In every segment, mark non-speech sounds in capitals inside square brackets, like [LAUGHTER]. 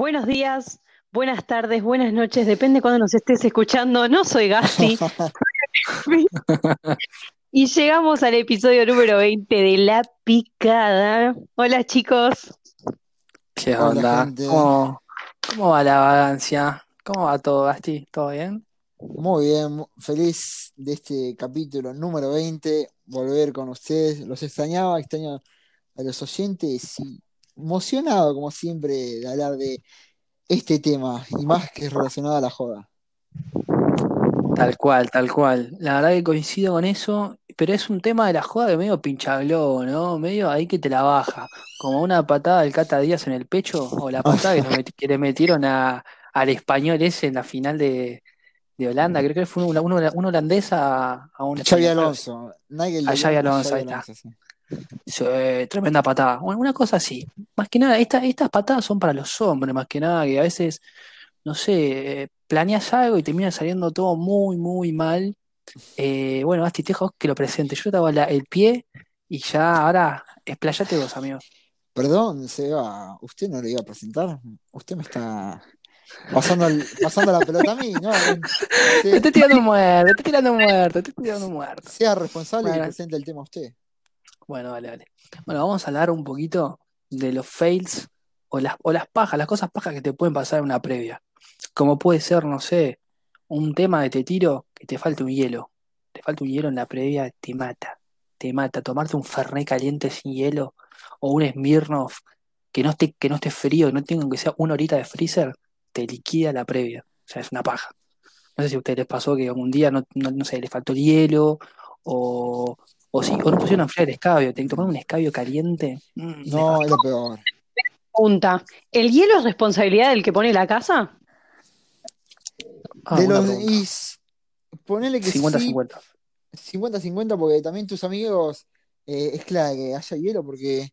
Buenos días, buenas tardes, buenas noches, depende cuando nos estés escuchando. No soy Gasti. [LAUGHS] y llegamos al episodio número 20 de La Picada. Hola chicos. ¿Qué onda? ¿Cómo, cómo va la vagancia? ¿Cómo va todo, Gasti? ¿Todo bien? Muy bien, feliz de este capítulo número 20, volver con ustedes. Los extrañaba, extraño a los oyentes y emocionado, como siempre, de hablar de este tema y más que relacionado a la joda. Tal cual, tal cual. La verdad que coincido con eso, pero es un tema de la joda que medio pinchaglobo, ¿no? Medio ahí que te la baja. Como una patada del Cata Díaz en el pecho, o la patada que, met- [LAUGHS] que le metieron a, al español ese en la final de, de Holanda. Creo que fue un, un- un holandés a, a un Xavi. Alonso, Nigel A Xavi Alonso, ahí está. Alonso, sí. Sí, tremenda patada. Bueno, una cosa así. Más que nada, esta- estas patadas son para los hombres, más que nada, que a veces, no sé, eh, planeas algo y termina saliendo todo muy, muy mal. Eh, bueno, Basti, te dejo que lo presente. Yo hago la- el pie y ya ahora explayate vos, amigo. Perdón, Seba, ¿usted no le iba a presentar? Usted me está pasando, el- pasando la pelota a mí, ¿no? [LAUGHS] Te estoy tirando muerto, te estoy tirando muerto, te estoy tirando muerto. sea responsable y presente el tema usted. Bueno, vale, vale. Bueno, vamos a hablar un poquito de los fails o las, o las pajas, las cosas pajas que te pueden pasar en una previa. Como puede ser, no sé, un tema de te tiro que te falte un hielo. Te falta un hielo en la previa, te mata. Te mata. Tomarte un Fernet caliente sin hielo o un Smirnoff que no esté, que no esté frío, que no tenga aunque sea una horita de freezer, te liquida la previa. O sea, es una paja. No sé si a ustedes les pasó que un día no, no, sé, les faltó el hielo o, o, sí, o no pusieron a enfriar el escabio. Te tomaron un escabio caliente. Mm, No, es lo peor. Pregunta, ¿el hielo es responsabilidad del que pone la casa? Ah, De los, y ponele que sí, 50-50. 50-50, porque también tus amigos eh, es clave que haya hielo, porque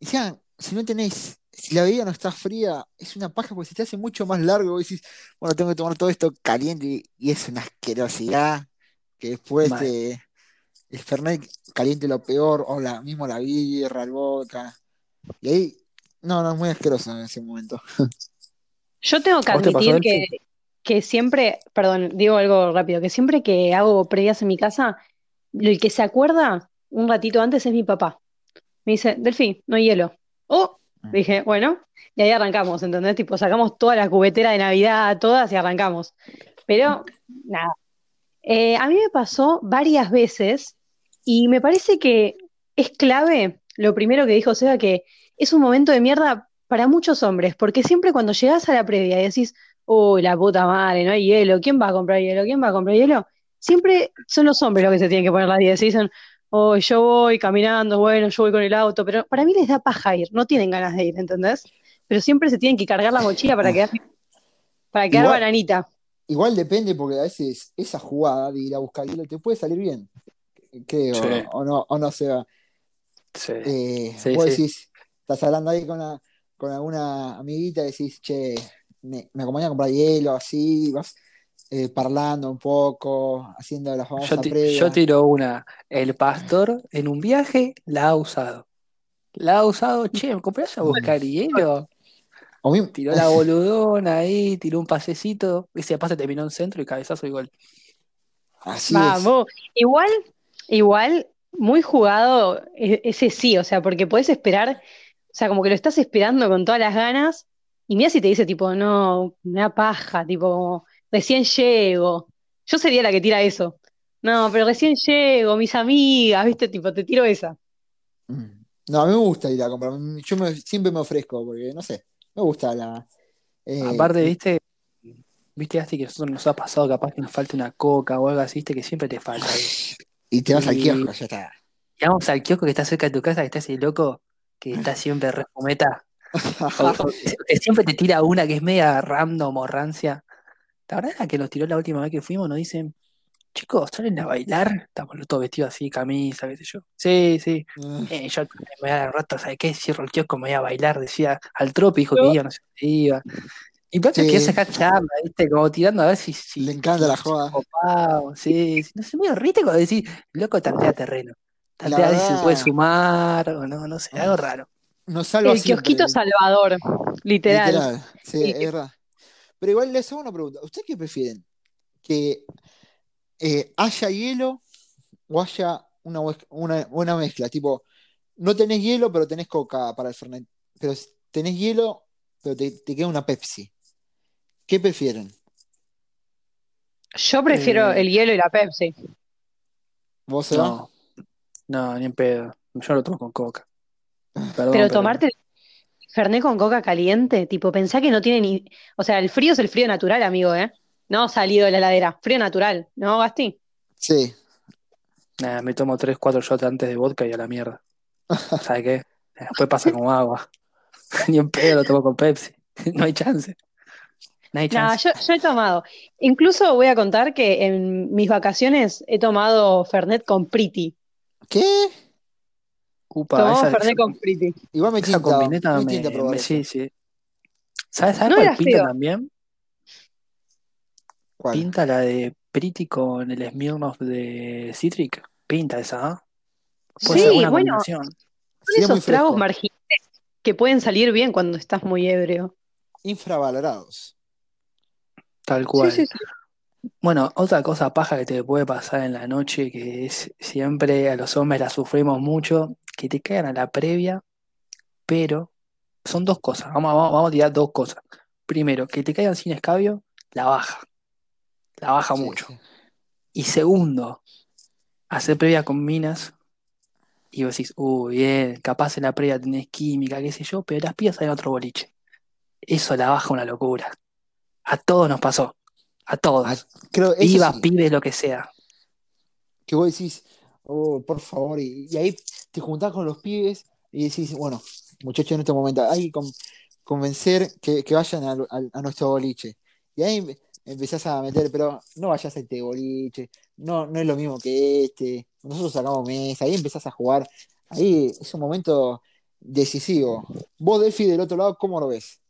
ya, si no tenés, si la bebida no está fría, es una paja porque se te hace mucho más largo. Vos decís, bueno, tengo que tomar todo esto caliente y, y es una asquerosidad que después te, el Fernet caliente lo peor, o la, mismo la birra, el vodka. Y ahí, no, no, es muy asqueroso en ese momento. [LAUGHS] Yo tengo que ¿A vos te pasó, admitir que siempre, perdón, digo algo rápido, que siempre que hago previas en mi casa, el que se acuerda un ratito antes es mi papá. Me dice, Delfi, no hay hielo. Oh, dije, bueno, y ahí arrancamos, ¿entendés? Tipo, sacamos toda la cubetera de Navidad, todas y arrancamos. Pero, nada. Eh, a mí me pasó varias veces y me parece que es clave lo primero que dijo Seba, que es un momento de mierda para muchos hombres, porque siempre cuando llegás a la previa y decís, uy, la puta madre, no hay hielo, ¿quién va a comprar hielo? ¿Quién va a comprar hielo? Siempre son los hombres los que se tienen que poner las 10 y dicen, oh, yo voy caminando, bueno, yo voy con el auto, pero para mí les da paja ir, no tienen ganas de ir, ¿entendés? Pero siempre se tienen que cargar la mochila para quedar, para quedar Igual, bananita. igual depende, porque a veces esa jugada de ir a buscar hielo te puede salir bien. Creo, Sí, o no, o no sea. sí, eh, sí, vos sí. decís, estás hablando ahí con, una- con alguna amiguita y decís, che, me, me acompaña a comprar hielo, así, vas eh, parlando un poco, haciendo la Yo, famosa ti- yo previa. tiro una. El pastor en un viaje la ha usado. La ha usado, che, ¿me comprás a buscar hielo? O mismo, Tiró la boludona ahí, tiró un pasecito, y se pasa terminó en centro y cabezazo y gol. así es. Vamos, igual, igual, muy jugado e- ese sí, o sea, porque podés esperar, o sea, como que lo estás esperando con todas las ganas, y mira si te dice tipo, no, me da paja, tipo, recién llego. Yo sería la que tira eso. No, pero recién llego, mis amigas, viste, tipo, te tiro esa. Mm. No, a mí me gusta ir a comprar. Yo me- siempre me ofrezco, porque no sé, me gusta la. eh, Aparte, viste, viste, Asti, que a nosotros nos ha pasado capaz que nos falta una coca o algo así, viste, que siempre te falta. [LAUGHS] y te vas al kiosco, ya está. y vamos al kiosco que está cerca de tu casa, que está ese loco que [LAUGHS] está siempre refumeta, [LAUGHS] o, o que siempre te tira una que es media random o rancia. La verdad es que nos tiró la última vez que fuimos, nos dicen, chicos, ¿salen a bailar? Estamos todos vestidos así, camisa, qué sé yo. Sí, sí. Eh, yo me voy a dar rato, ¿sabes qué? Cierro el kiosco, me voy a bailar, decía. Al trope dijo que iba, no sé si iba. Y quería Sí, sacar charla, ¿viste? Como tirando a ver si, le encanta si la joda. sí, sí. No sé, medio rite cuando decís, loco, tantea terreno. La Tantea a ver si se puede sumar o no, no sé, algo raro. nos salva El siempre. kiosquito salvador, literal. Literal, sí, es que- verdad. Pero igual les hago una pregunta. ¿Ustedes qué prefieren? ¿Que eh, haya hielo o haya una, una, una mezcla? Tipo, no tenés hielo, pero tenés coca para el Fernet. Pero tenés hielo, pero te, te queda una Pepsi. ¿Qué prefieren? Yo prefiero Eh, el hielo y la Pepsi. ¿Vos, Seba? No, no, ni en pedo. Yo lo tomo con coca. [LAUGHS] Perdón, Pero pero tomarte el Fernet con coca caliente, tipo, pensá que no tiene ni. O sea, el frío es el frío natural, amigo, ¿eh? No salido de la heladera. Frío natural, ¿no, Gasti? Sí. Nah, me tomo 3, 4 shots antes de vodka y a la mierda. ¿Sabes qué? [LAUGHS] Después pasa como agua. [LAUGHS] Ni en pedo lo tomo con Pepsi. No hay chance. No hay yo, yo he tomado. Incluso voy a contar que en mis vacaciones he tomado Fernet con Priti. ¿Qué? Upa, Tomamos esa, Fernet esa- con Priti. Igual me esa tinta, combineta me me, tinta me- sí, sí. ¿Sabes, sabes No cuál pinta feo. también? ¿Cuál? Pinta la de Pretty con el Smirnoff de Citric. Pinta esa, ¿ah? Puede ser Sí, buena bueno, combinación. son esos tragos marginales que pueden salir bien cuando estás muy ebrio. Infravalorados. Tal cual. sí, sí. Bueno, otra cosa paja que te puede pasar en la noche, que es siempre a los hombres la sufrimos mucho, que te caigan a la previa, pero son dos cosas. Vamos, a- vamos, vamos a tirar dos cosas. Primero, que te caigan sin escabio, la baja. La baja Sí, mucho. sí. Y segundo, hacer previa con minas y vos decís, uy, bien, capaz en la previa tenés química, qué sé yo, pero las pibas en otro boliche. Eso la baja una locura. A todos nos pasó. A Ah, todos. creo, eso Pibas, sí, pibes, lo que sea. que vos decís, oh, por favor, y, y ahí te juntás con los pibes y decís, bueno, muchachos, en este momento hay que con- convencer que, que vayan al- a, nuestro boliche. Y ahí em- empezás a meter, pero no vayas a este boliche, no, no es lo mismo que este, nosotros sacamos mesa, ahí empezás a jugar, ahí es un momento decisivo. Vos, Delphi, del otro lado, ¿cómo lo ves?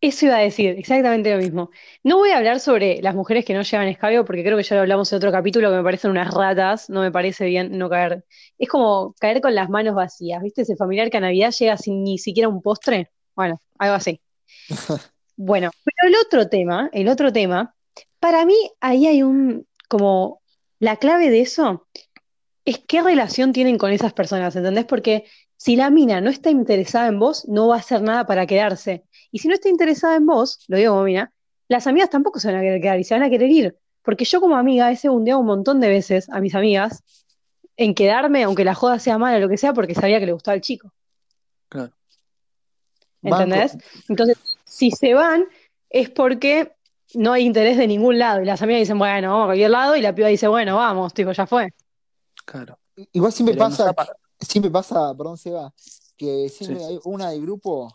Eso iba a decir, exactamente lo mismo. No voy a hablar sobre las mujeres que no llevan escabio, porque creo que ya lo hablamos en otro capítulo, que me parecen unas ratas, no me parece bien no caer. Es como caer con las manos vacías, ¿viste? Ese familiar que a Navidad llega sin ni siquiera un postre. Bueno, algo así. [LAUGHS] Bueno, pero el otro tema, el otro tema, para mí ahí hay un, como, la clave de eso es qué relación tienen con esas personas, ¿entendés? Porque si la mina no está interesada en vos, no va a hacer nada para quedarse. Y si no está interesada en vos, lo digo como mina, las amigas tampoco se van a querer quedar y se van a querer ir. Porque yo como amiga he segundeado un montón de veces a mis amigas en quedarme, aunque la joda sea mala o lo que sea, porque sabía que le gustaba el chico. Claro. Banco. ¿Entendés? Entonces, si se van, es porque no hay interés de ningún lado. Y las amigas dicen, bueno, vamos a cualquier lado, y la piba dice, bueno, vamos, tipo, ya fue. Claro. Igual siempre Pero pasa, pa- siempre pasa, perdón, Seba, que siempre Sí. hay una del grupo,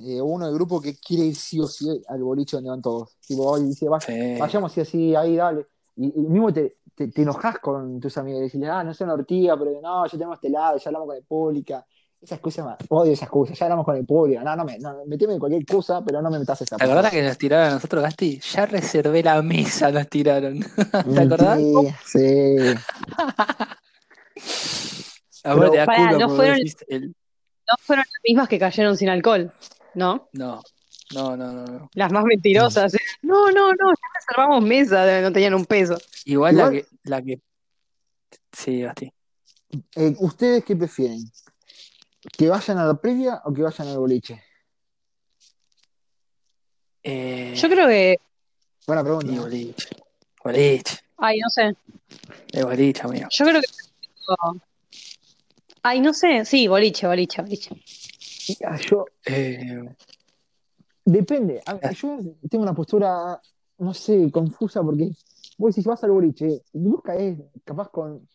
eh, uno del grupo que quiere ir sí o sí al boliche donde van todos. Tipo, hoy dice, "Va- Sí. vayamos sí así, ahí dale. Y, y mismo te, te, te enojas con tus amigos, decirle, ah, no son ortiga, pero no, ya tenemos este lado, ya hablamos con el pública. Esas cosas, más- odio esas cosas, ya hablamos con el público. No, no me, no, meteme en cualquier cosa, pero no me metas esa ¿Te acordás que nos tiraron a nosotros, Gasti? Ya reservé la mesa, nos tiraron. [LAUGHS] ¿Te acordás? Sí, sí. Ahora te da fueron- el- No fueron las mismas que cayeron sin alcohol, ¿no? No, no, no, no. no. Las más mentirosas. No, no, no, ya reservamos mesa, no tenían un peso. Igual, la que, la que. Sí, Gasti. Eh, ¿Ustedes qué prefieren? ¿Que vayan a la previa o que vayan al boliche? Eh, Yo creo que, Buena pregunta. ¿eh? boliche. Boliche. ay, no sé, Es boliche, amigo. yo creo que, ay, no sé, sí, boliche, boliche, boliche. Ah, Yo, Eh, Depende. Yo tengo una postura, no sé, confusa porque vos decís, vas al boliche, y vos caes capaz con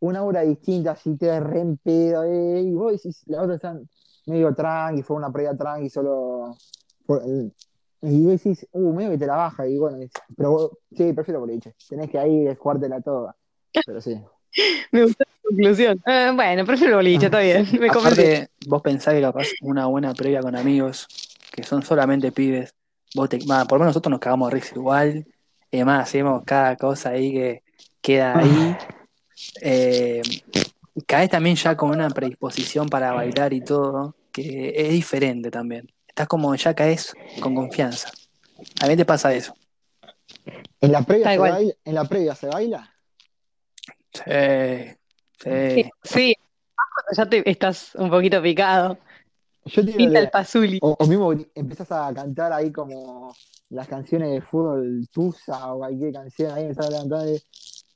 una hora distinta, si te re en pedo, eh, y vos decís, la otra está medio tranqui, fue una previa tranqui, solo. y vos decís, uh, medio que te la baja, y bueno, es- pero vos, sí, prefiero boliche. Tenés que ahí jugártela toda. Pero sí. [LAUGHS] Me gustó la conclusión. Eh, bueno, prefiero boliche, está bien, me aparte, vos pensás que capaz una buena previa con amigos, que son solamente pibes, vos te, por lo menos nosotros nos cagamos de risa igual, y además hacemos cada cosa ahí que queda ahí. [LAUGHS] Eh, caes también ya con una predisposición para bailar y todo. que es diferente también. Estás como, ya caes con confianza. A mí te pasa eso. ¿En la previa, se baila? ¿En la previa se baila? Sí, sí. Ya te estás un poquito picado. Yo te digo, Pinta el pazuli. o, o mismo empezás a cantar ahí como las canciones de fútbol Tusa o cualquier canción ahí empezás a levantar y,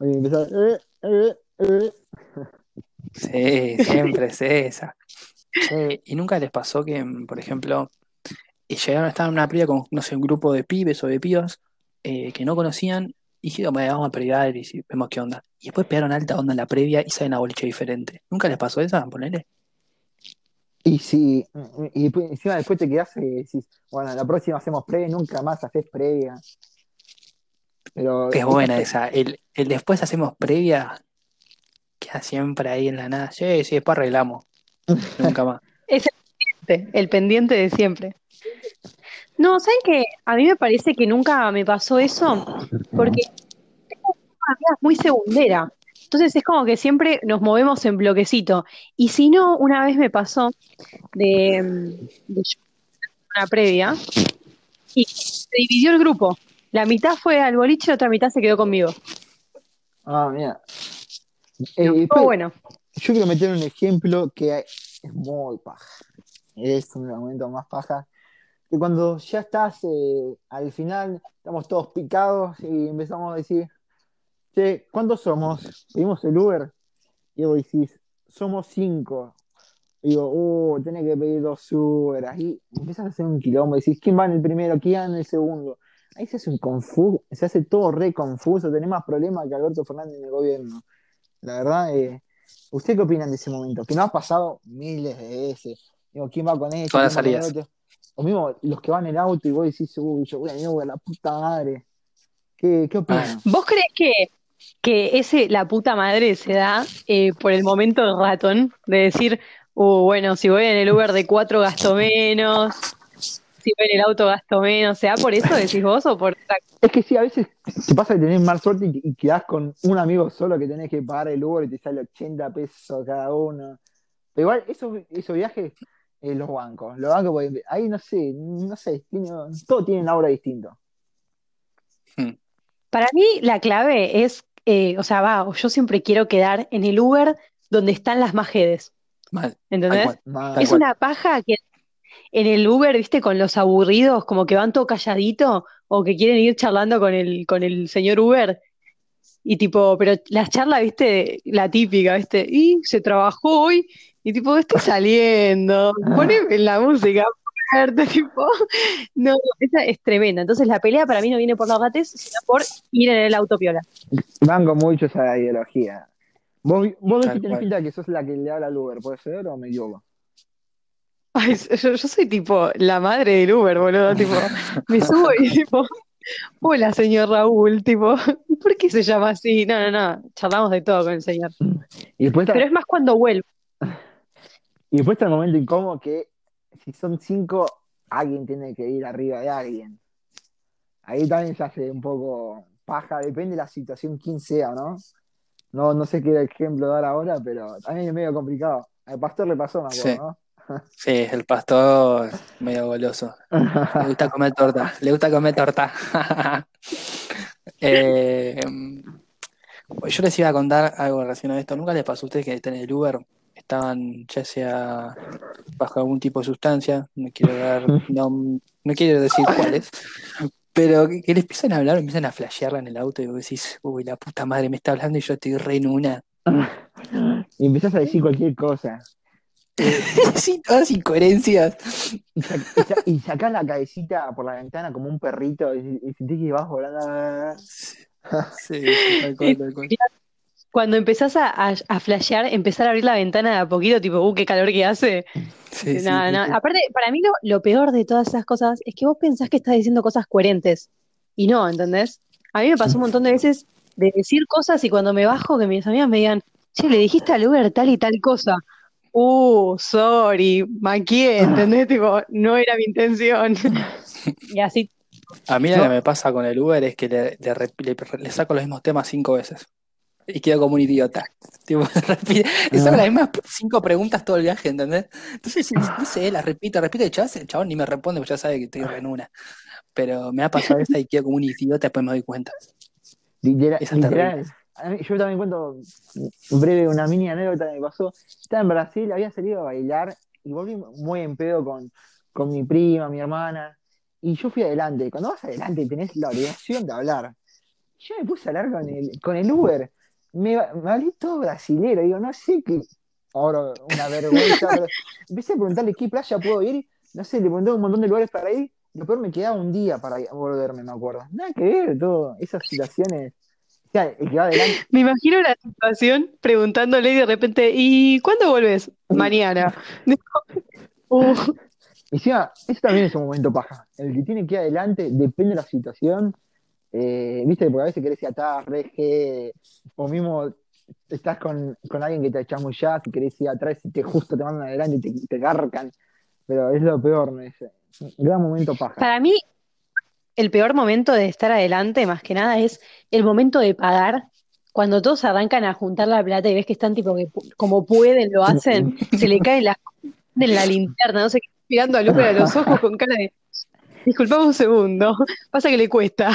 y empezás eh, eh, eh. Sí, siempre es esa. ¿y nunca les pasó que, por ejemplo, y llegaron a estar en una previa con, no sé, un grupo de pibes o de pibas eh, que no conocían dijeron, "Bueno, vamos a previar y si- vemos qué onda? Y después pegaron alta onda en la previa y salen a boliche diferente. ¿Nunca les pasó esa? Ponele. Y si, y después- encima después te quedás y decís, bueno, la próxima hacemos previa y nunca más haces previa. Pero Es buena esa. El, el después hacemos previa, queda siempre ahí en la nada. Sí, sí, después arreglamos. [LAUGHS] Nunca más. El pendiente de siempre. No, ¿saben qué? A mí me parece que nunca me pasó eso porque tengo una vida muy segundera. Entonces es como que siempre nos movemos en bloquecito. Y si no, una vez me pasó de, de una previa y se dividió el grupo. La mitad fue al boliche y la otra mitad se quedó conmigo. Ah, mira. Eh, Todo después, bueno. yo quiero meter un ejemplo que es muy paja. Es un momento más paja. Que cuando ya estás eh, al final, estamos todos picados y empezamos a decir, che, ¿cuántos somos? Pedimos el Uber. Y vos decís, somos cinco. Y digo, uh, tenés que pedir dos Uber. Ahí empiezas a hacer un quilombo. Decís, ¿quién va en el primero? ¿Quién va en el segundo? Ahí se hace un confuso, se hace todo re confuso. Tenés más problemas que Alberto Fernández en el gobierno. La verdad, eh, ¿usted qué opinan de ese momento? Que nos ha pasado miles de veces. Digo, ¿quién va con esto? Todas las ¿Quién va con salidas. O mismo los que van en auto y vos decís, uy, yo voy a Uber, la puta madre. ¿Qué, qué opinan? [LAUGHS] ¿Vos crees que, que ese la puta madre se da eh, por el momento de ratón? De decir, uh, bueno, si voy en el Uber de cuatro gasto menos, si voy en el auto gasto menos, ¿se da por eso decís vos o por? Es que sí, a veces te pasa que tenés más suerte y, y quedás con un amigo solo que tenés que pagar el Uber y te sale 80 pesos cada uno. Pero igual, esos, esos viajes, eh, los bancos, los bancos, porque ahí no sé, no sé, tiene, todo tiene una hora distinto. [LAUGHS] Para mí la clave es, eh, o sea, va, yo siempre quiero quedar en el Uber donde están las majedes, Mal. ¿entendés? Tal Es una paja que en el Uber, viste, con los aburridos, como que van todo calladito, o que quieren ir charlando con el, con el señor Uber, y tipo, pero las charlas, viste, la típica, viste, y se trabajó hoy, y tipo, estoy saliendo, poneme la música, fuerte, [LAUGHS] tipo, no, esa es tremenda. Entonces la pelea para mí no viene por los gates, sino por ir en el autopiola. Banco mucho esa ideología. Vos, vos ves que tenés pinta que sos la que le habla al Uber, ¿puede ser o me equivoco? Ay, yo, yo soy tipo la madre del Uber, boludo, tipo, me [LAUGHS] subo y tipo, hola señor Raúl, tipo, ¿por qué se llama así? No, no, no, charlamos de todo con el señor. Y después está, Pero es más cuando vuelvo. Y después está el momento incómodo que si son cinco, alguien tiene que ir arriba de alguien. Ahí también se hace un poco paja, depende de la situación, quién sea, ¿no? No, no sé qué ejemplo dar ahora, pero también es medio complicado. Al pastor le pasó, me acuerdo, Sí. ¿no? Sí, el pastor medio goloso. Le gusta comer torta. Le gusta comer torta. [LAUGHS] Eh, yo les iba a contar algo relacionado a esto. ¿Nunca les pasó a ustedes que están en el Uber? Estaban ya sea bajo algún tipo de sustancia, no quiero dar, [LAUGHS] no, no quiero decir cuáles, pero que, que les empiezan a hablar, empiezan a flashearla en el auto y vos decís, uy, la puta madre me está hablando y yo estoy re en una. [LAUGHS] Y empezás a decir cualquier cosa. [LAUGHS] Sí, todas incoherencias. Y, sa- y sa- y sacás la cabecita por la ventana como un perrito y, y sentís que vas volando. Sí, tal cual, tal cual. Cuando empezás a, a, a flashear, empezar a abrir la ventana de a poquito, tipo, uh, qué calor que hace. Sí, sí, No, sí, no. sí. Aparte, para mí lo, lo peor de todas esas cosas es que vos pensás que estás diciendo cosas coherentes. Y no, ¿entendés? A mí me pasó un montón de veces de decir cosas y cuando me bajo que mis amigas me digan, che, le dijiste al Uber tal y tal cosa. Uh, sorry, maquié, ¿entendés? Tipo, no era mi intención. Y así, A mí lo No. que me pasa con el Uber es que le, le re- le- le saco los mismos temas cinco veces. Y quedo como un idiota. [LAUGHS] Tipo, [LAUGHS] repite, es las mismas cinco preguntas todo el viaje, ¿entendés? Entonces, no sé, las repito, repito, el chabón, el chabón ni me responde, porque ya sabe que estoy en una. Pero me ha pasado esa y quedo como un idiota, después me doy cuenta. Literal, literal. Yo también cuento breve una mini anécdota que me pasó. Estaba en Brasil, había salido a bailar y volví muy en pedo con, con mi prima, mi hermana. Y yo fui adelante. Cuando vas adelante tenés la obligación de hablar. Yo me puse a hablar con el, con el Uber. Me, me hablé todo brasilero. Digo, no sé qué. Ahora, una vergüenza. [LAUGHS] empecé a preguntarle qué playa puedo ir. No sé, le pregunté un montón de lugares para ir. Lo peor me quedaba un día para volverme, me acuerdo. Nada que ver, todo. Esas situaciones. O sea, el que va adelante. Me imagino la situación preguntándole y de repente, ¿y cuándo volves? [LAUGHS] Mañana. [LAUGHS] uh. Y encima, eso también es un momento paja. El que tiene que ir adelante, depende de la situación. Eh, Viste, porque a veces querés ir atrás, reje, o mismo estás con, alguien que te echa muy ya, si querés ir atrás y te justo te mandan adelante y te, te. Pero es lo peor. Es un gran momento paja. Para mí, el peor momento de estar adelante, más que nada, es el momento de pagar. Cuando todos arrancan a juntar la plata y ves que están tipo que como pueden, lo hacen, se le cae la de la linterna, no sé qué mirando a Lupe a los ojos con cara de. Disculpame un segundo, [LAUGHS] pasa que le cuesta.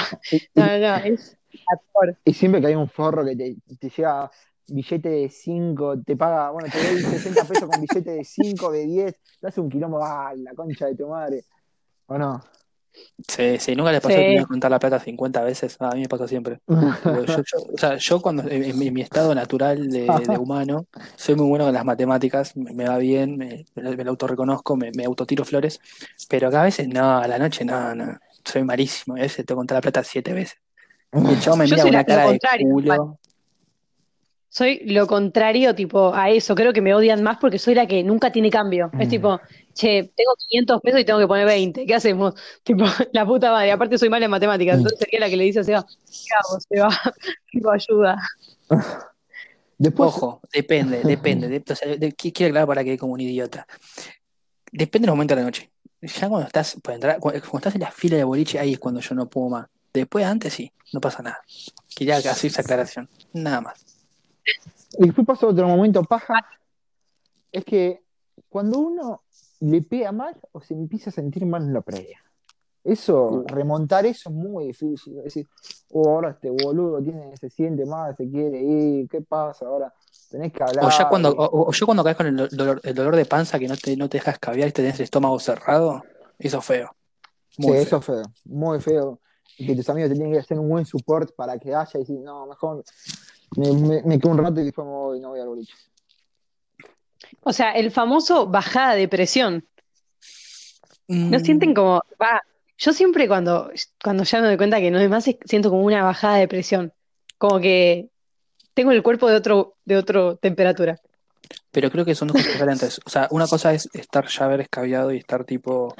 No, no, es actor. Y siempre que hay un forro que te, te llega billete de 5, te paga, bueno, te doy 60 pesos con billete de 5, de 10, te hace un quilombo, ah, la concha de tu madre. ¿O no? Sí, sí, nunca le pasó sí. contar la plata 50 veces, a mí me pasa siempre. [LAUGHS] Yo, o sea, yo cuando en mi, estado natural de, [LAUGHS] humano, soy muy bueno con las matemáticas, me, va bien, me, me, lo autorreconozco, me, me autotiro flores, pero acá a veces no, a la noche no, no, soy malísimo, a veces tengo que contar la plata siete veces. Y el chavo me mira una cara de culo. Soy lo contrario, tipo, a eso. Creo que me odian más porque soy la que nunca tiene cambio. Es mm. tipo, che, tengo 500 pesos y tengo que poner 20. ¿Qué hacemos? [LAUGHS] Tipo, la puta madre. Aparte soy mala en matemáticas. Mm. Entonces sería la que le dice a Seba, ¿qué hago, Seba? [LAUGHS] tipo, ayuda. [LAUGHS] Después... Ojo, depende, depende. De, o sea, de, quiero aclarar para que como un idiota. Depende del momento de la noche. Ya cuando estás, entrar, cuando estás en la fila de boliche, ahí es cuando yo no puedo más. Después, antes sí, no pasa nada. Quería hacer esa aclaración. Nada más. Y después pasa otro momento paja. Es que cuando uno le pega mal o se empieza a sentir mal en la previa. Eso, remontar eso es muy difícil. decir, oh, ahora este boludo tiene, se siente mal, se quiere ir, ¿qué pasa? Ahora tenés que hablar. O, ya cuando, o, yo cuando caes con el dolor, el dolor de panza que no te, no te dejas caviar y tenés el estómago cerrado, eso es feo. sí, eso es feo, muy feo. Y que tus amigos te tienen que hacer un buen support para que haya y decir, no, mejor me, me, quedo un rato y después me voy, no voy al boliche. O sea, el famoso bajada de presión. ¿No mm. sienten como, va, yo siempre cuando, cuando ya me doy cuenta que no es más, siento como una bajada de presión. Como que tengo el cuerpo de otro, de otra temperatura. Pero creo que son dos cosas diferentes. O sea, una cosa es estar ya haber escabiado y estar tipo,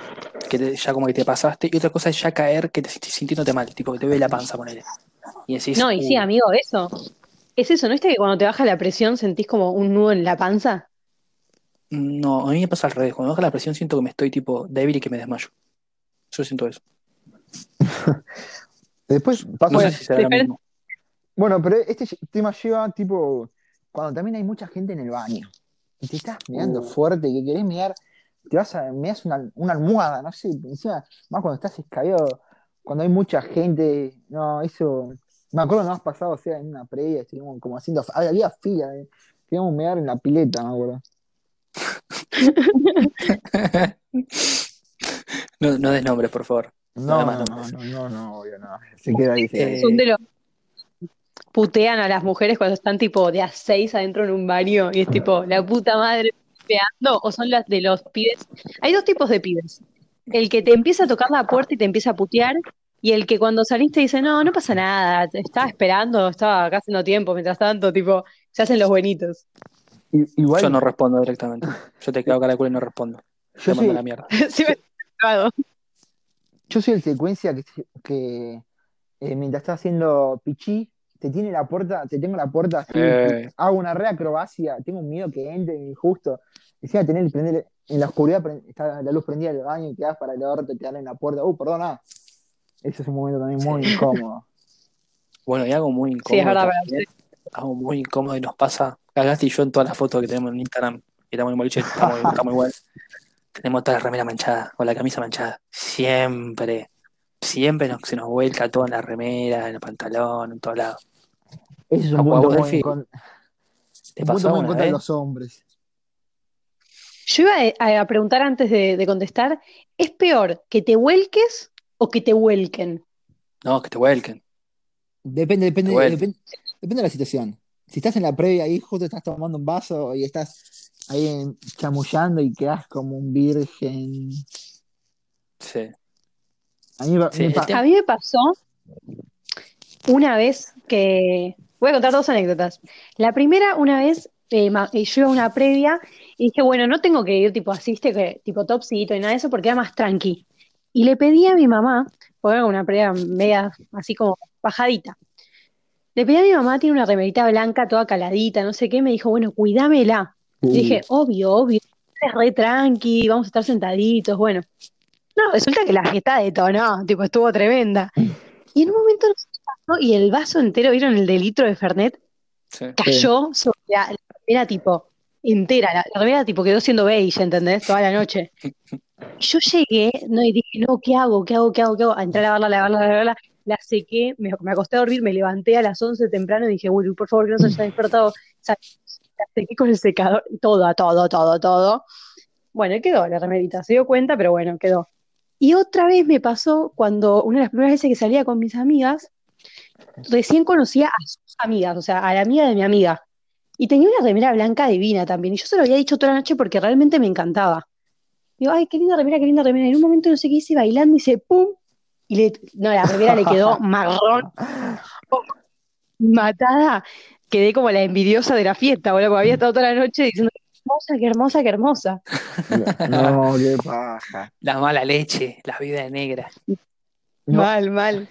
que ya como que te pasaste, y otra cosa es ya caer que te estás sintiéndote mal, tipo que te ve la panza, con él. Y decís, no, y sí, uh". amigo, eso. Es eso, ¿no viste que cuando te baja la presión sentís como un nudo en la panza? No, a mí me pasa al revés. Cuando baja la presión siento que me estoy tipo débil y que me desmayo. Yo siento eso. [LAUGHS] Después pasa. Bueno, pero este tema lleva tipo cuando también hay mucha gente en el baño y te estás mirando uh. fuerte que querés mirar, te vas a das una, una, almohada, no sé, encima, más cuando estás escabeado, cuando hay mucha gente, no, eso me acuerdo que nos pasado, o sea, en una previa, estuvimos como haciendo. Había fila, eh. Queríamos mear en la pileta, me acuerdo. [LAUGHS] no, no des nombres, por favor. No, no, no, no, no, no, obvio, no. Se queda ahí. Eh, Son de los putean a las mujeres cuando están tipo de a seis adentro en un baño y es tipo la puta madre puteando o son las de los pibes. Hay dos tipos de pibes. El que te empieza a tocar la puerta y te empieza a putear y el que cuando saliste dice, no, no pasa nada, estaba esperando, estaba acá haciendo tiempo, mientras tanto, tipo, se hacen los buenitos. Igual... Yo no respondo directamente. Yo te quedo cara de culo y no respondo. Yo soy... la mierda. [LAUGHS] sí, me Yo soy el secuencia que, que eh, mientras estás haciendo pichí, te tiene la puerta, te tengo la puerta así, eh. hago una reacrobacia, tengo un miedo que entre injusto. Decía tener prender en la oscuridad, está la luz prendida del baño y quedas para el orto, te dan en la puerta. Uh, perdona, ese es un momento también muy incómodo. [LAUGHS] Bueno, y algo muy incómodo. Sí, es verdad, algo muy incómodo y nos pasa. A Gasti y yo en todas las fotos que tenemos en Instagram, que estamos en boliche, estamos, estamos [LAUGHS] igual. Tenemos toda la remera manchada o la camisa manchada. Siempre. Siempre nos- se nos vuelca todo en la remera, en el pantalón, en todos lados. Ese es un punto muy en, con- ¿Te un pasó punto muy en alguna contra de los hombres. Yo iba a, a preguntar antes de, de contestar, ¿es peor que te vuelques o que te vuelquen? No, que te vuelquen. Depende, depende, depende, depende de la situación. Si estás en la previa ahí, justo estás tomando un vaso y estás ahí en- chamullando y quedas como un virgen. Sí. A mí me- Sí, me tema- A mí me pasó una vez que... Voy a contar dos anécdotas. La primera, una vez, eh, eh, yo iba a una previa y dije, bueno, no tengo que ir tipo así, viste, que, tipo topsito y nada de eso porque era más tranqui. Y le pedí a mi mamá, porque era una previa media así como bajadita. Le pedí a mi mamá, tiene una remerita blanca toda caladita, no sé qué, me dijo, bueno, cuídamela. Uh, dije, obvio, obvio, es re tranqui, vamos a estar sentaditos, bueno. No, resulta que la fiesta detonó, tipo, estuvo tremenda. Y en un momento no y el vaso entero, ¿vieron el de litro de Fernet? Sí. Cayó sobre la, la remera, tipo, entera. La, la remera, tipo, quedó siendo beige, ¿entendés? Toda la noche. [LAUGHS] Yo llegué, no, y dije, no, ¿qué hago? ¿Qué hago? ¿Qué hago? ¿Qué hago? A entrar a lavarla, lavarla, lavarla. La sequé, me, me acosté a dormir, me levanté a las 11 temprano y dije, uy, por favor, que no se haya despertado. [LAUGHS] La sequé con el secador, todo, todo, todo, todo. Bueno, quedó la remerita, se dio cuenta, pero bueno, quedó. Y otra vez me pasó cuando, una de las primeras veces que salía con mis amigas, recién conocía a sus amigas, o sea, a la amiga de mi amiga. Y tenía una remera blanca divina también. Y yo se lo había dicho toda la noche porque realmente me encantaba. Digo, ay, qué linda remera, qué linda remera. Y en un momento no sé qué hice bailando y hice pum. Y le, no, la remera le quedó [LAUGHS] marrón, matada. Quedé como la envidiosa de la fiesta, boludo, porque había estado toda la noche diciendo, qué hermosa, qué hermosa, qué hermosa. [LAUGHS] No, qué paja. La mala leche, la vida negra. No, Mal, mal.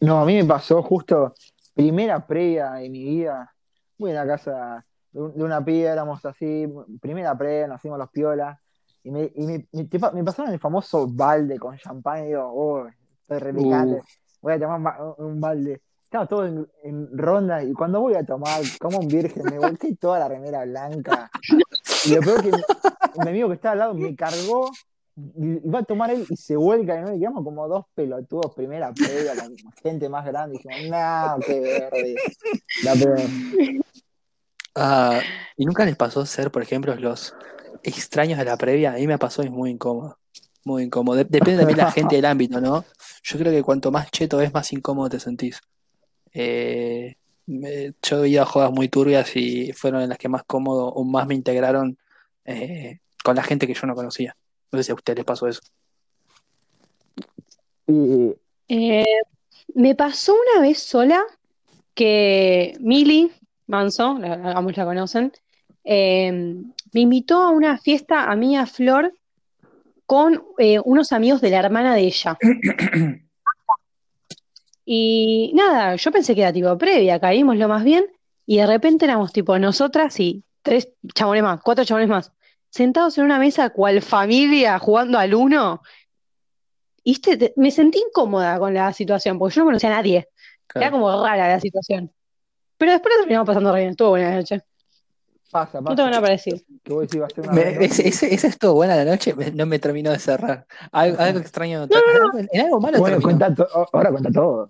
no, a mí me pasó justo primera previa de mi vida. Fui en la casa de, un- de una piba, éramos así, primera previa, nos hicimos los piolas. Y me, y me, pa- me pasaron el famoso balde con champán y digo, oh, estoy re picante, Uh. voy a tomar ma- un balde. Estaba todo en, en ronda y cuando voy a tomar, como un virgen, me volteé toda la remera blanca. Y lo peor que mi, mi amigo que estaba al lado me cargó y va a tomar él y se vuelca y, quedamos como dos pelotudos primera previa con gente más grande y dijimos, no, qué verde. La peor. Ah, ¿y nunca les pasó ser, por ejemplo, los extraños de la previa? A mí me pasó y es muy incómodo. Muy incómodo. De- depende también de la gente del ámbito, ¿no? Yo creo que cuanto más cheto es, más incómodo te sentís. Eh, me- yo he ido a jodas muy turbias y fueron en las que más cómodo o más me integraron eh, con la gente que yo no conocía. No sé si a ustedes les pasó eso. Eh, me pasó una vez sola que Mili Manso, la, la- ambos la conocen, eh, me invitó a una fiesta a mí, a Flor, con eh, unos amigos de la hermana de ella. [COUGHS] Y nada, yo pensé que era tipo previa, caímos lo más bien, y de repente éramos tipo nosotras y tres chabones más, cuatro chabones más, sentados en una mesa cual familia jugando al uno. Y este, te- me sentí incómoda con la situación, porque yo no conocía a nadie. Era como rara la situación. Pero después la terminamos pasando re bien, estuvo buena la noche. Pasa, No pasa. nada para decir. Que vos decís, va a ser una Me- buena noche. ese, ese, ese estuvo buena la noche, me- no me terminó de cerrar. Algo, algo extraño. algo- En algo malo Bueno, cuenta ahora cuenta todo.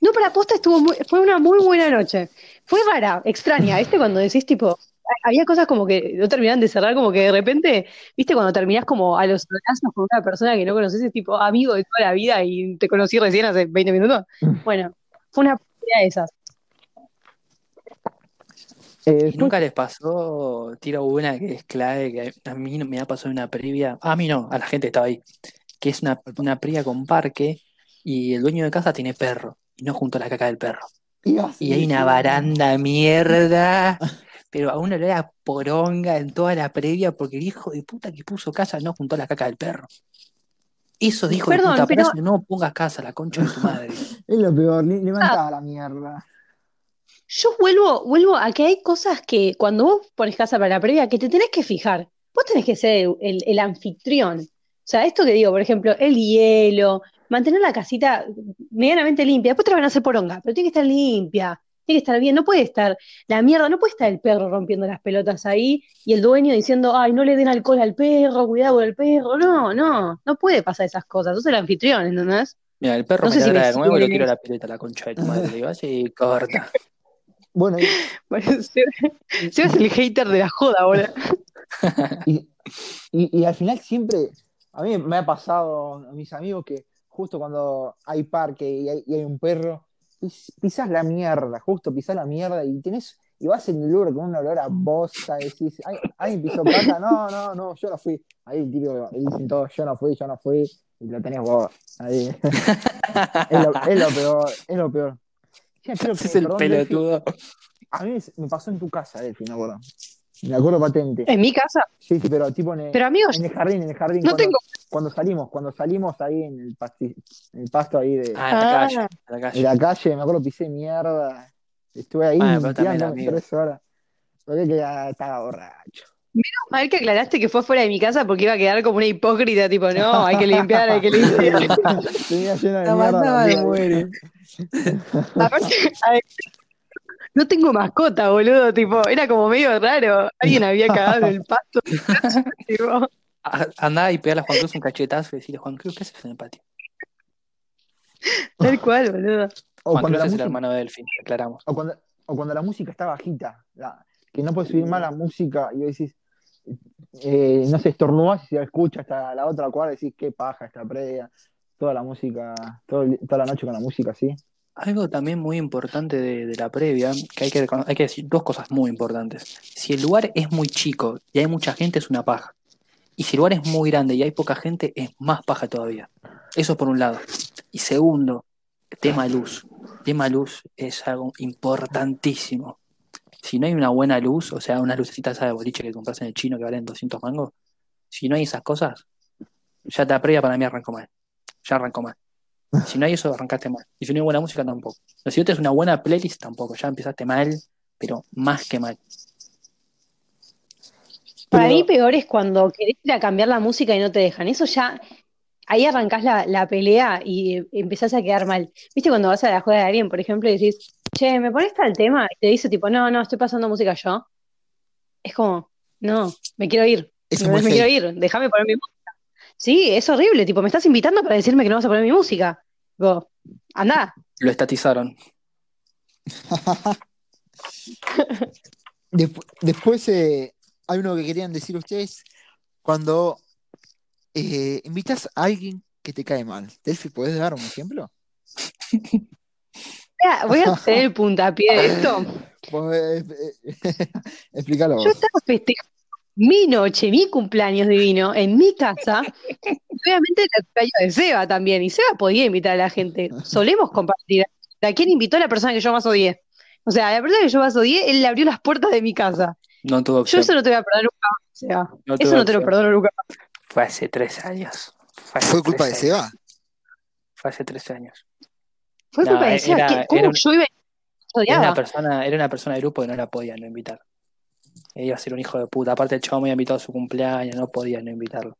No, para posta estuvo muy, fue una muy buena noche. Fue rara, extraña, ¿viste? Cuando decís tipo, ha- había cosas como que no terminaban de cerrar, como que de repente, ¿viste? Cuando terminás como a los abrazos con una persona que no conoces, es tipo amigo de toda la vida y te conocí recién hace 20 minutos. Bueno, fue una de esas. Eh, ¿Y nunca les pasó, tiro una que es clave, que a mí me ha pasado una previa, a mí no, a la gente que estaba ahí, que es una, una previa con parque y el dueño de casa tiene perro y no junto a la caca del perro. Y hay una baranda mierda, [LAUGHS] pero a una olor a poronga en toda la previa porque el hijo de puta que puso casa no juntó a la caca del perro. Eso dijo de Perdón, puta, por pero- no pongas casa, la concha de tu madre. [LAUGHS] Es lo peor, le- levantaba la mierda. Yo vuelvo, vuelvo a que hay cosas que cuando vos pones casa para la previa, que te tenés que fijar. Vos tenés que ser el, el- el anfitrión. O sea, esto que digo, por ejemplo, el hielo, mantener la casita medianamente limpia. Después te la van a hacer poronga, pero tiene que estar limpia. tiene que estar bien, no puede estar la mierda, no puede estar el perro rompiendo las pelotas ahí y el dueño diciendo, ay, no le den alcohol al perro, cuidado con el perro. No, no, no puede pasar esas cosas. Sos el anfitrión, ¿entendés? Mira, el perro No me si de nuevo y lo quiero a la pileta, la concha de tu madre. Le digo, así, corta. Bueno, y, [LAUGHS] Bueno, es el hater de la joda ahora. [LAUGHS] y, y- y al final siempre, a mí me ha pasado a mis amigos que justo cuando hay parque y hay, y hay un perro, pis- pisás la mierda, justo pisás la mierda y tenés, y vas en el lugar con un olor a bosta, y decís, "Ay, ¿alguien pisó caca? No, no, no, yo no fui. Ahí típico, y dicen todos, yo no fui, yo no fui, y lo tenés vos. Ahí. [LAUGHS] es, lo, es lo peor, es lo peor. [LAUGHS] Ya, creo que, Ese es el pelotudo. a mí me pasó en tu casa, Delphi, me acuerdo. Me acuerdo patente. En mi casa. Sí, sí, pero tipo en el, Pero amigos, en el jardín, en el jardín. no cuando, tengo. cuando salimos, cuando salimos ahí en el, pasti- en el pasto ahí de, Ah, en la Ah. calle, en la calle. la calle, me acuerdo, pisé mierda. Estuve ahí Bueno, tres horas. Porque que ya estaba borracho. Mal que aclaraste que fue fuera de mi casa porque iba a quedar como una hipócrita, tipo, no, hay que limpiar, hay que [LAUGHS] limpiar. Tenía de mierda. muere. [LAUGHS] Aparte, no tengo mascota, boludo, tipo, era como medio raro. Alguien había cagado en el pasto. [LAUGHS] tipo, A- Andá y pegale a Juan Cruz un cachetazo y decirle, Juan Cruz, ¿qué haces en el patio? tal cual, boludo. O Juan cuando, Cruz la es el música, hermano de Delfín, aclaramos. o, cuando, o cuando la música está bajita, la- que no puedes subir más la música y vos decís, eh, no sé, estornudás y se escucha hasta la otra cuadra y decís, qué paja esta previa. Toda la música, toda la noche con la música así. Algo también muy importante de, de la previa, que hay que, hay que decir dos cosas muy importantes. Si el lugar es muy chico y hay mucha gente, es una paja. Y si el lugar es muy grande y hay poca gente, es más paja todavía. Eso por un lado. Y segundo, tema luz. Tema luz es algo importantísimo. Si no hay una buena luz, o sea, unas lucecitas de boliche que compras en el chino que valen 200 mangos, si no hay esas cosas, ya la previa para mí arrancó mal. Ya arrancó mal. Si no hay eso, arrancaste mal. Y si no hay buena música, tampoco. Pero si no tienes una buena playlist, tampoco. Ya empezaste mal, pero más que mal. Para Pero- mí peor es cuando querés ir a cambiar la música y no te dejan. Eso ya, ahí arrancás la, la pelea y empezás a quedar mal. ¿Viste cuando vas a la juega de alguien, por ejemplo, y decís, che, ¿me pones tal tema? Y te dice tipo, no, no, estoy pasando música yo. Es como, no, me quiero ir. Eso es me me quiero ir, déjame poner mi música. Sí, es horrible, tipo, me estás invitando para decirme que no vas a poner mi música. Tipo, andá. Lo estatizaron. [LAUGHS] Despu- después eh, hay uno que querían decir ustedes cuando eh, invitas a alguien que te cae mal. Delphi, ¿puedes dar un ejemplo? [LAUGHS] Voy a hacer el puntapié de esto. [LAUGHS] Eh, eh, [LAUGHS] explícalo Yo estaba festejando mi noche, mi cumpleaños divino, en mi casa. Obviamente el cumpleaños de Seba también. Y Seba podía invitar a la gente. Solemos compartir. ¿A quién invitó a la persona que yo más odié? O sea, a la persona que yo más odié, él le abrió las puertas de mi casa. No tuvo Yo eso no te voy a perdonar nunca más, Seba. No Eso no te lo perdono nunca más. Fue hace tres años. Fue, hace ¿Fue culpa de. Seba? Fue hace tres años. Fue culpa de Seba. era- ¿Qué- ¿Cómo un- yo iba a Era una persona, era una persona del grupo que no la podía no invitar. E Iba a ser un hijo de puta. Aparte, el chavo me había invitado a su cumpleaños, no podía no invitarlo.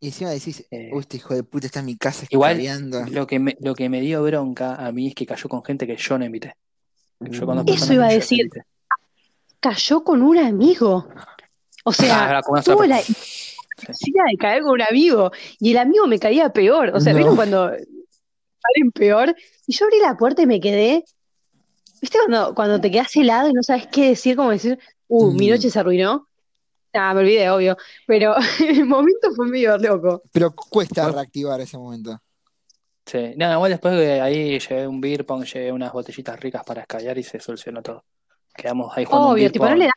Y encima decís, Eh, uy, este hijo de puta está en mi casa Igual, lo que, me, lo que me dio bronca a mí es que cayó con gente que yo no invité. Yo con dos Mm. Eso iba a decir. Cayó con un amigo. O sea, Ah, tuvo la necesidad de caer con un amigo. Y el amigo me caía peor. O sea, No. ¿vieron cuando salen peor? Y yo abrí la puerta y me quedé. ¿Viste cuando, cuando te quedas helado y no sabes qué decir? Como decir, uh, mi Mm. noche se arruinó. Ah, me olvidé, obvio. Pero [LAUGHS] el momento fue medio loco. Pero cuesta reactivar ese momento. Sí, no, igual después de ahí llevé un beer pong, llevé unas botellitas ricas para escallar y se solucionó todo. Quedamos ahí jugando un Obvio, beer tipo, no le da.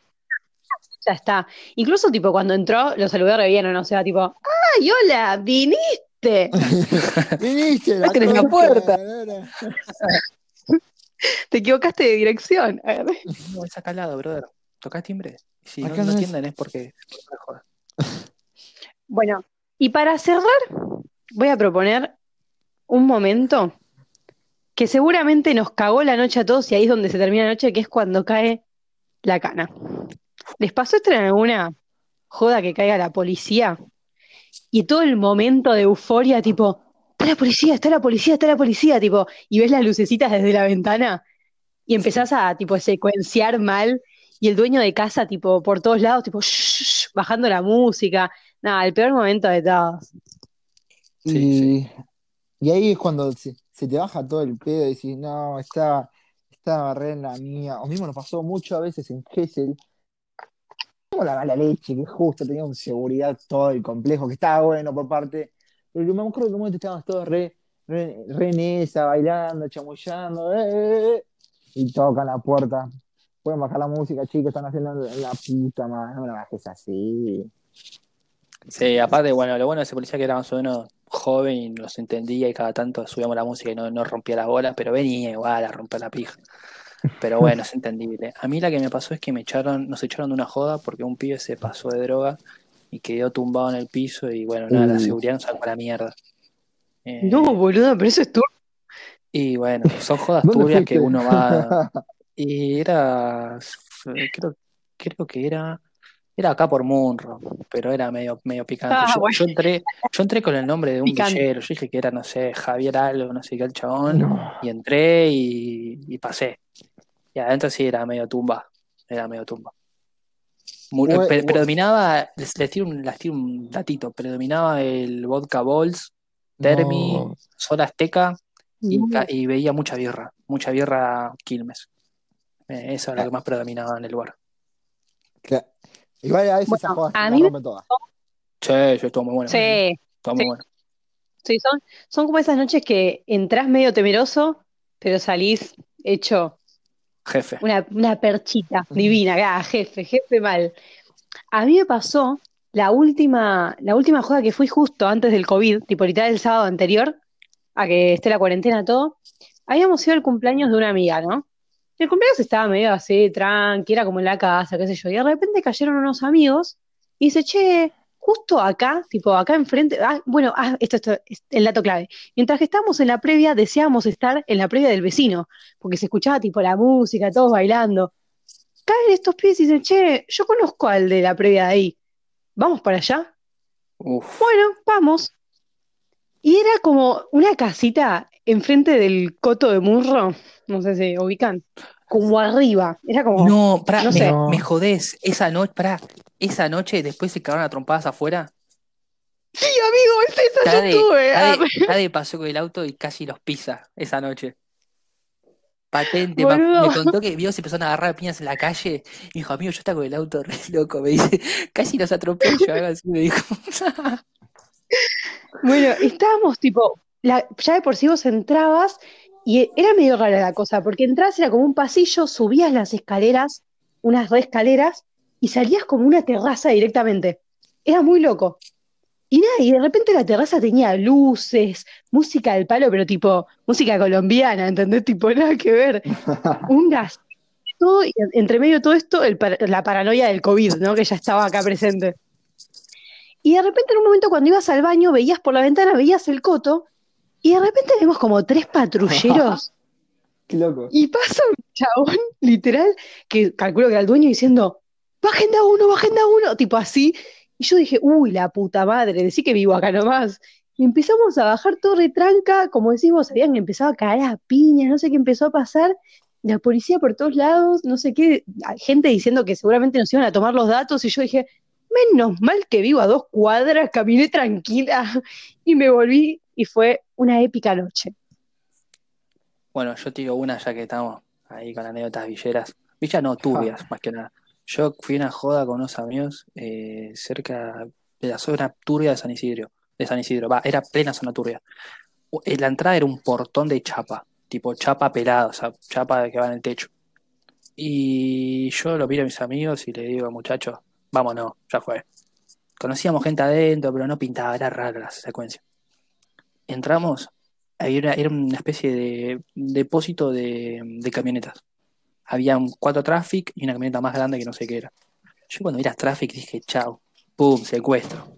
Ya está. Incluso, tipo, cuando entró, lo saludé re bien, ¿o no? O sea, tipo, ¡ay, hola! ¡Viniste! [LAUGHS] Viniste, la Tenés la concha puerta. [LAUGHS] Te equivocaste de dirección. No, es acá al lado, brother. Tocás timbre. Y si no, Acá no no es. porque. Bueno, y para cerrar, voy a proponer un momento que seguramente nos cagó la noche a todos y ahí es donde se termina la noche, que es cuando cae la cana. ¿Les pasó esto en alguna joda que caiga la policía? Y todo el momento de euforia, tipo, está la policía, está la policía, está la policía, tipo, y ves las lucecitas desde la ventana. y empezás a tipo secuenciar mal y el dueño de casa tipo por todos lados, tipo shh, bajando la música. Nada, el peor momento de todos. Y, Sí, y ahí es cuando se, se te baja todo el pedo y decís, no, está, estaba re en la mía. O mismo nos pasó mucho a veces en Gessel. La mala leche, que justo teníamos seguridad todo el complejo, que estaba bueno por parte. Pero yo me acuerdo que un momento estábamos todos re, re, re bailando, chamullando, eh, eh, eh, y tocan la puerta. Pueden bajar la música, chicos, están haciendo la puta madre, no me la bajes así. Sí, aparte, bueno, lo bueno de ese policía que era más o menos joven y nos entendía y cada tanto subíamos la música y no, no rompía las bolas, pero venía igual a romper la pija. Pero bueno, es entendible. A mí la que me pasó es que me echaron, nos echaron de una joda porque un pibe se pasó de droga y quedó tumbado en el piso y bueno, nada, la Uh. seguridad nos sacó a la mierda. Eh, No, boludo, pero eso es tu. y bueno, son jodas ¿Dónde turbias que uno va. [LAUGHS] Y era, creo, creo que era, era acá por Munro, pero era medio, medio picante. Ah, Yo, bueno. yo entré, yo entré con el nombre de un Picante. villero, yo dije que era, no sé, Javier algo, no sé qué el chabón, No. y entré y, y pasé. Y adentro sí era medio tumba, era medio tumba. Pre- predominaba, les, les tiro un, les tiro un datito, predominaba el vodka balls, Termi, No. Sol Azteca y, No. ca- y veía mucha birra, mucha birra Quilmes. Eh, eso era lo que más predominaba en el lugar. Claro. Igual a veces Bueno, jodas a mí me- todas. Sí, sí, estuvo muy bueno. Sí, Estuvo muy sí. bueno. sí, son, son como esas noches que entras medio temeroso, pero salís hecho Jefe. una, una perchita divina, ah, jefe, jefe mal. A mí me pasó la última, la última joda que fui justo antes del COVID, tipo literal el sábado anterior, a que esté la cuarentena todo. Habíamos ido al cumpleaños de una amiga, ¿no? El cumpleaños estaba medio así, tranqui, era como en la casa, qué sé yo. Y de repente cayeron unos amigos y dice, che, justo acá, tipo acá enfrente, ah, bueno, ah, esto, esto es el dato clave. Mientras que estábamos en la previa, deseábamos estar en la previa del vecino, porque se escuchaba tipo la música, todos bailando. Caen estos pies y dicen, che, yo conozco al de la previa de ahí. ¿Vamos para allá? Uf. Bueno, vamos. Y era como una casita enfrente del coto de Murro, no sé si ubican, como arriba. Era como, No, pará, no me, sé. Me jodés. Esa noche, pará, esa noche después se cagaron a trompadas afuera. sí, amigo, es esa, yo Cade, estuve. Ah, Cade [LAUGHS] pasó con el auto y casi los pisa esa noche. Patente, Boludo. me contó que vio se empezaron a agarrar piñas en la calle. Y dijo, amigo, yo estaba con el auto re loco. Me dice, [LAUGHS] casi los atropello. [LAUGHS] Algo así me dijo. Bueno, estábamos tipo, la, ya de por sí vos entrabas y era medio rara la cosa, porque entrabas era como un pasillo, subías las escaleras, unas re escaleras, y salías como una terraza directamente. Era muy loco. Y nada, y de repente la terraza tenía luces, música del palo, pero tipo, música colombiana, ¿entendés? Tipo, nada que ver. [LAUGHS] Un gas, todo, y entre medio de todo esto, el la paranoia del COVID, ¿no? Que ya estaba acá presente. Y de repente en un momento cuando ibas al baño, veías por la ventana, veías el coto, y de repente vemos como tres patrulleros, [LAUGHS] Qué loco. y pasa un chabón, literal, que calculo que era el dueño diciendo, bajen de a uno, bajen de a uno, tipo así. Y yo dije, uy, la puta madre, decí que vivo acá nomás. Y empezamos a bajar todo retranca, como decimos, habían empezado a caer a piñas, no sé qué empezó a pasar. La policía por todos lados, no sé qué, gente diciendo que seguramente nos iban a tomar los datos, y yo dije, menos mal que vivo a dos cuadras, caminé tranquila y me volví y fue una épica noche. Bueno, yo te digo una ya que estamos ahí con anécdotas villeras. Villas no, turbias, más que nada. Yo fui a una joda con unos amigos eh, cerca de la zona turbia de San Isidro. De San Isidro, era plena zona turbia. Eh, La entrada era un portón de chapa, tipo chapa pelada, o sea, chapa que va en el techo. Y yo lo miro a mis amigos y le digo, muchachos, vámonos, ya fue. Conocíamos gente adentro, pero no pintaba, era rara la secuencia. Entramos, era, era una especie de depósito de, de camionetas. Había cuatro Traffic y una camioneta más grande que no sé qué era. Yo cuando vi las Traffic dije, chao, pum, secuestro.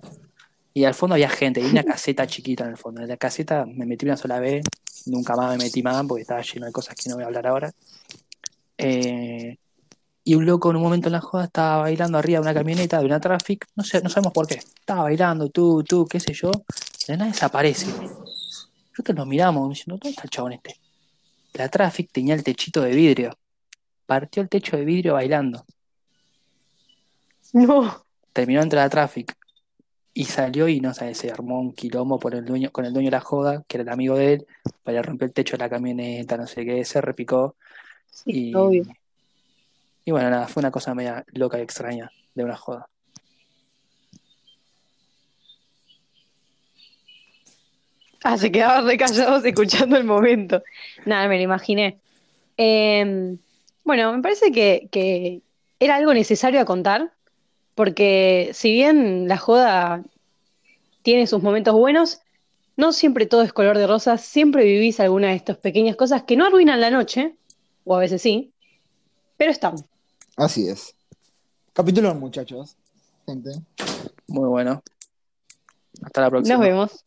Y al fondo había gente, y una caseta chiquita en el fondo. En la caseta me metí una sola vez, nunca más me metí más porque estaba lleno de cosas que no voy a hablar ahora. Eh, y un loco en un momento en la joda estaba bailando arriba de una camioneta, de una Traffic, no sé, no sabemos por qué. Estaba bailando, tú, tú, qué sé yo. De nada desaparece. Nosotros nos miramos diciendo, ¿dónde está el chabón este? la Traffic tenía el techito de vidrio. Partió el techo de vidrio bailando. No. Terminó entre la Traffic y salió y no sé, se armó un quilombo por el dueño, con el dueño de la joda, que era el amigo de él, para romper el techo de la camioneta, no sé qué, se repicó. Sí, Y, obvio. y bueno, nada, fue una cosa media loca y extraña de una joda. Ah, se quedaban re callados escuchando el momento. Nada, me lo imaginé. Eh, bueno, me parece que, que era algo necesario a contar, porque si bien la joda tiene sus momentos buenos, no siempre todo es color de rosas, siempre vivís alguna de estas pequeñas cosas que no arruinan la noche, o a veces sí, pero están. Así es. Capítulo, muchachos. Gente. Muy bueno. Hasta la próxima. Nos vemos.